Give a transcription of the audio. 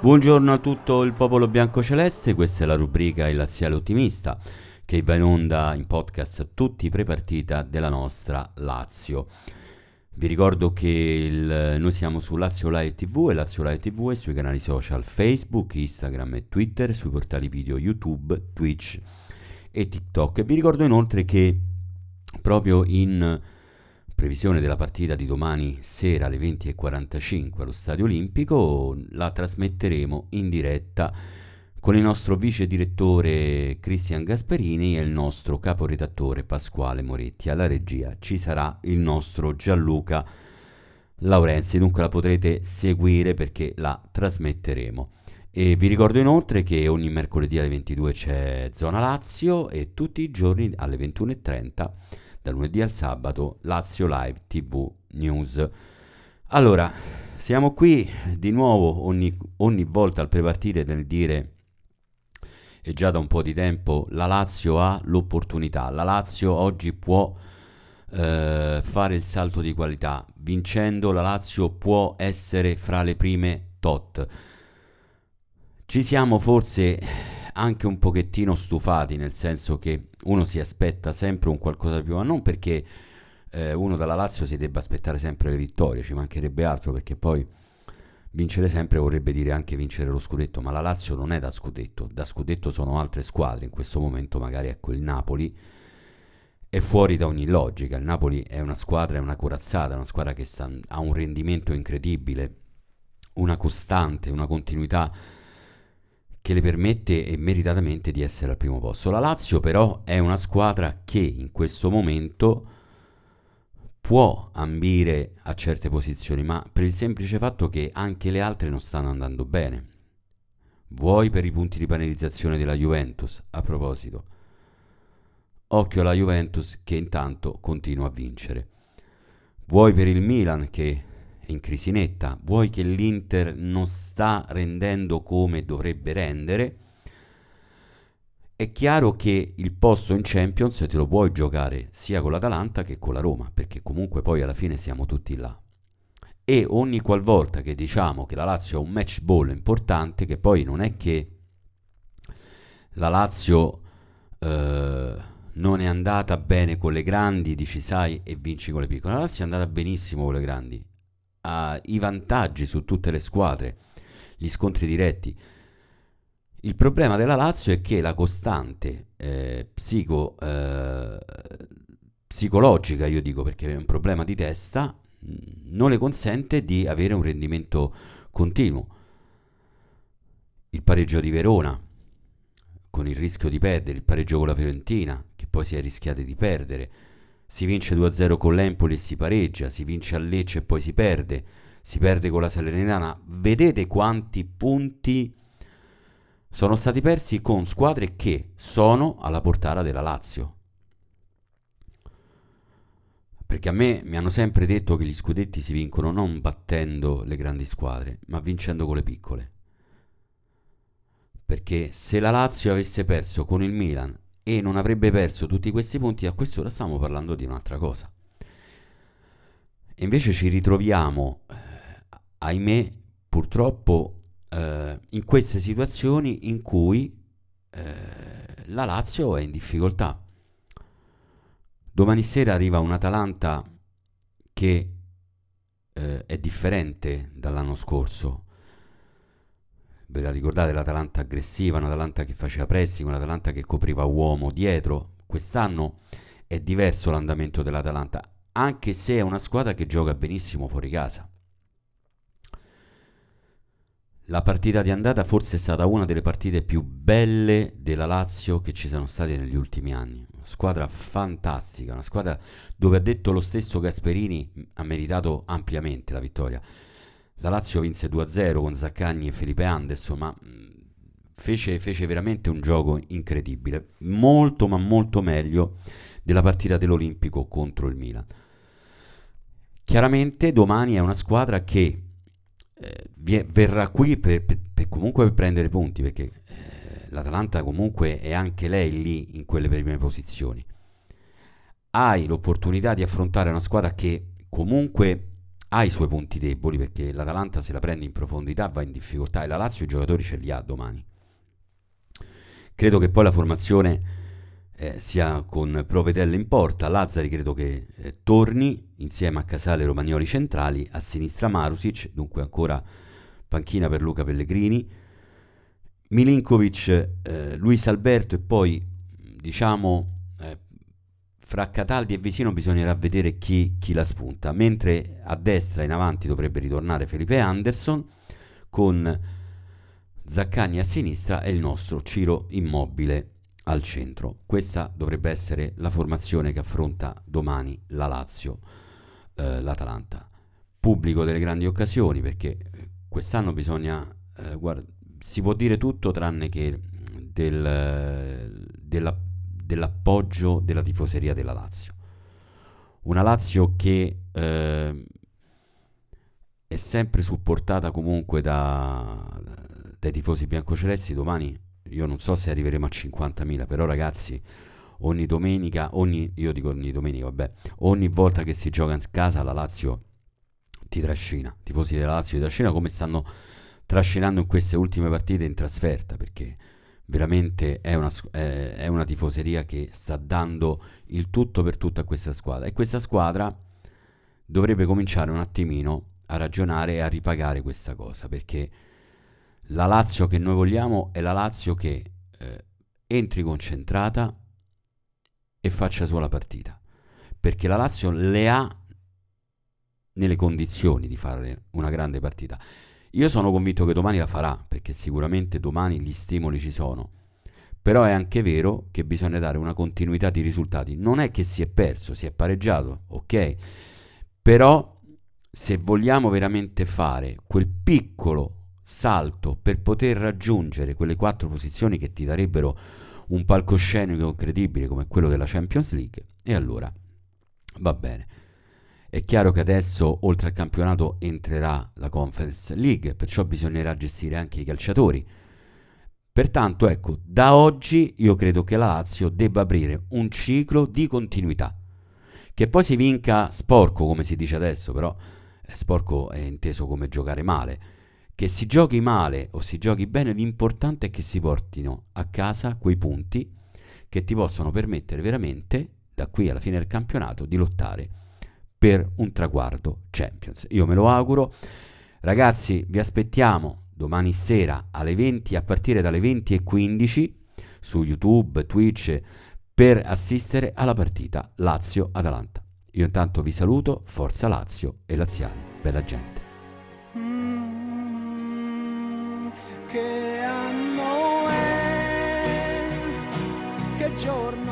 Buongiorno a tutto il popolo bianco-celeste, questa è la rubrica Il Laziale Ottimista che va in onda in podcast tutti i pre-partita della nostra Lazio. Vi ricordo che il, noi siamo su Lazio Live TV e Lazio Live TV e sui canali social Facebook, Instagram e Twitter, sui portali video YouTube, Twitch e TikTok. E vi ricordo inoltre che proprio in previsione della partita di domani sera alle 20.45 allo Stadio Olimpico, la trasmetteremo in diretta con il nostro vice direttore Cristian Gasperini e il nostro caporedattore Pasquale Moretti. Alla regia ci sarà il nostro Gianluca Laurenzi, dunque la potrete seguire perché la trasmetteremo. E vi ricordo inoltre che ogni mercoledì alle 22 c'è Zona Lazio e tutti i giorni alle 21.30 da lunedì al sabato, Lazio Live TV News. Allora, siamo qui di nuovo ogni, ogni volta al prepartire nel dire, e già da un po' di tempo, la Lazio ha l'opportunità, la Lazio oggi può eh, fare il salto di qualità, vincendo la Lazio può essere fra le prime tot. Ci siamo forse anche un pochettino stufati, nel senso che uno si aspetta sempre un qualcosa di più, ma non perché eh, uno dalla Lazio si debba aspettare sempre le vittorie, ci mancherebbe altro perché poi vincere sempre vorrebbe dire anche vincere lo scudetto, ma la Lazio non è da scudetto, da scudetto sono altre squadre, in questo momento magari ecco il Napoli è fuori da ogni logica, il Napoli è una squadra, è una corazzata, una squadra che sta, ha un rendimento incredibile, una costante, una continuità che le permette e meritatamente di essere al primo posto. La Lazio però è una squadra che in questo momento può ambire a certe posizioni, ma per il semplice fatto che anche le altre non stanno andando bene. Vuoi per i punti di panelizzazione della Juventus, a proposito. Occhio alla Juventus che intanto continua a vincere. Vuoi per il Milan che in crisi netta, vuoi che l'Inter non sta rendendo come dovrebbe rendere, è chiaro che il posto in Champions te lo puoi giocare sia con l'Atalanta che con la Roma, perché comunque poi alla fine siamo tutti là. E ogni qualvolta che diciamo che la Lazio ha un match ball importante, che poi non è che la Lazio eh, non è andata bene con le grandi, dici sai, e vinci con le piccole. La Lazio è andata benissimo con le grandi ha i vantaggi su tutte le squadre, gli scontri diretti. Il problema della Lazio è che la costante eh, psico, eh, psicologica, io dico perché è un problema di testa, non le consente di avere un rendimento continuo. Il pareggio di Verona, con il rischio di perdere, il pareggio con la Fiorentina, che poi si è rischiato di perdere, si vince 2-0 con l'Empoli e si pareggia, si vince a Lecce e poi si perde, si perde con la Salernitana. Vedete quanti punti sono stati persi con squadre che sono alla portata della Lazio. Perché a me mi hanno sempre detto che gli scudetti si vincono non battendo le grandi squadre, ma vincendo con le piccole. Perché se la Lazio avesse perso con il Milan e non avrebbe perso tutti questi punti, a quest'ora stiamo parlando di un'altra cosa. E invece ci ritroviamo, eh, ahimè, purtroppo eh, in queste situazioni in cui eh, la Lazio è in difficoltà. Domani sera arriva un Atalanta che eh, è differente dall'anno scorso la ricordate l'Atalanta aggressiva, un'Atalanta che faceva pressing, un'Atalanta che copriva uomo dietro. Quest'anno è diverso l'andamento dell'Atalanta, anche se è una squadra che gioca benissimo fuori casa. La partita di andata forse è stata una delle partite più belle della Lazio che ci sono state negli ultimi anni. Una squadra fantastica, una squadra dove ha detto lo stesso Gasperini ha meritato ampiamente la vittoria. La Lazio vinse 2-0 con Zaccagni e Felipe Anderson, ma fece, fece veramente un gioco incredibile, molto ma molto meglio della partita dell'Olimpico contro il Milan. Chiaramente domani è una squadra che eh, verrà qui per, per, per, comunque prendere punti, perché eh, l'Atalanta comunque è anche lei lì in quelle prime posizioni. Hai l'opportunità di affrontare una squadra che comunque ha i suoi punti deboli perché l'Atalanta se la prende in profondità va in difficoltà e la Lazio i giocatori ce li ha domani. Credo che poi la formazione eh, sia con Provedelle in porta, Lazzari credo che eh, torni insieme a Casale Romagnoli centrali, a sinistra Marusic, dunque ancora panchina per Luca Pellegrini, Milinkovic, eh, Luis Alberto e poi diciamo fra Cataldi e Vicino bisognerà vedere chi, chi, la spunta, mentre a destra in avanti dovrebbe ritornare Felipe Anderson con Zaccagni a sinistra e il nostro Ciro Immobile al centro. Questa dovrebbe essere la formazione che affronta domani la Lazio, eh, l'Atalanta. Pubblico delle grandi occasioni perché eh, quest'anno bisogna, eh, guarda, si può dire tutto tranne che del, della dell'appoggio della tifoseria della Lazio. Una Lazio che eh, è sempre supportata comunque da, dai tifosi biancocelesti. Domani io non so se arriveremo a 50.000, però ragazzi, ogni domenica, ogni, io dico ogni domenica, vabbè, ogni volta che si gioca in casa la Lazio ti trascina, i tifosi della Lazio ti trascina come stanno trascinando in queste ultime partite in trasferta, perché veramente è una, è, è una, tifoseria che sta dando il tutto per tutto a questa squadra. E questa squadra dovrebbe cominciare un attimino a ragionare e a ripagare questa cosa perché la Lazio che noi vogliamo è la Lazio che eh, entri concentrata e faccia sua la partita. Perché la Lazio le ha nelle condizioni di fare una grande partita io sono convinto che domani la farà, perché sicuramente domani gli stimoli ci sono. Però è anche vero che bisogna dare una continuità di risultati. Non è che si è perso, si è pareggiato, ok? Però se vogliamo veramente fare quel piccolo salto per poter raggiungere quelle quattro posizioni che ti darebbero un palcoscenico incredibile come quello della Champions League, e allora va bene. È chiaro che adesso, oltre al campionato, entrerà la Conference League, perciò bisognerà gestire anche i calciatori. Pertanto, ecco, da oggi io credo che la Lazio debba aprire un ciclo di continuità. Che poi si vinca sporco, come si dice adesso, però eh, sporco è inteso come giocare male. Che si giochi male o si giochi bene, l'importante è che si portino a casa quei punti che ti possono permettere veramente, da qui alla fine del campionato, di lottare per un traguardo Champions. Io me lo auguro. Ragazzi, vi aspettiamo domani sera alle 20 a partire dalle 20 e 15 su YouTube, Twitch per assistere alla partita Lazio-Atalanta. Io intanto vi saluto, forza Lazio e Laziali, bella gente. Mm, che anno è? Che giorno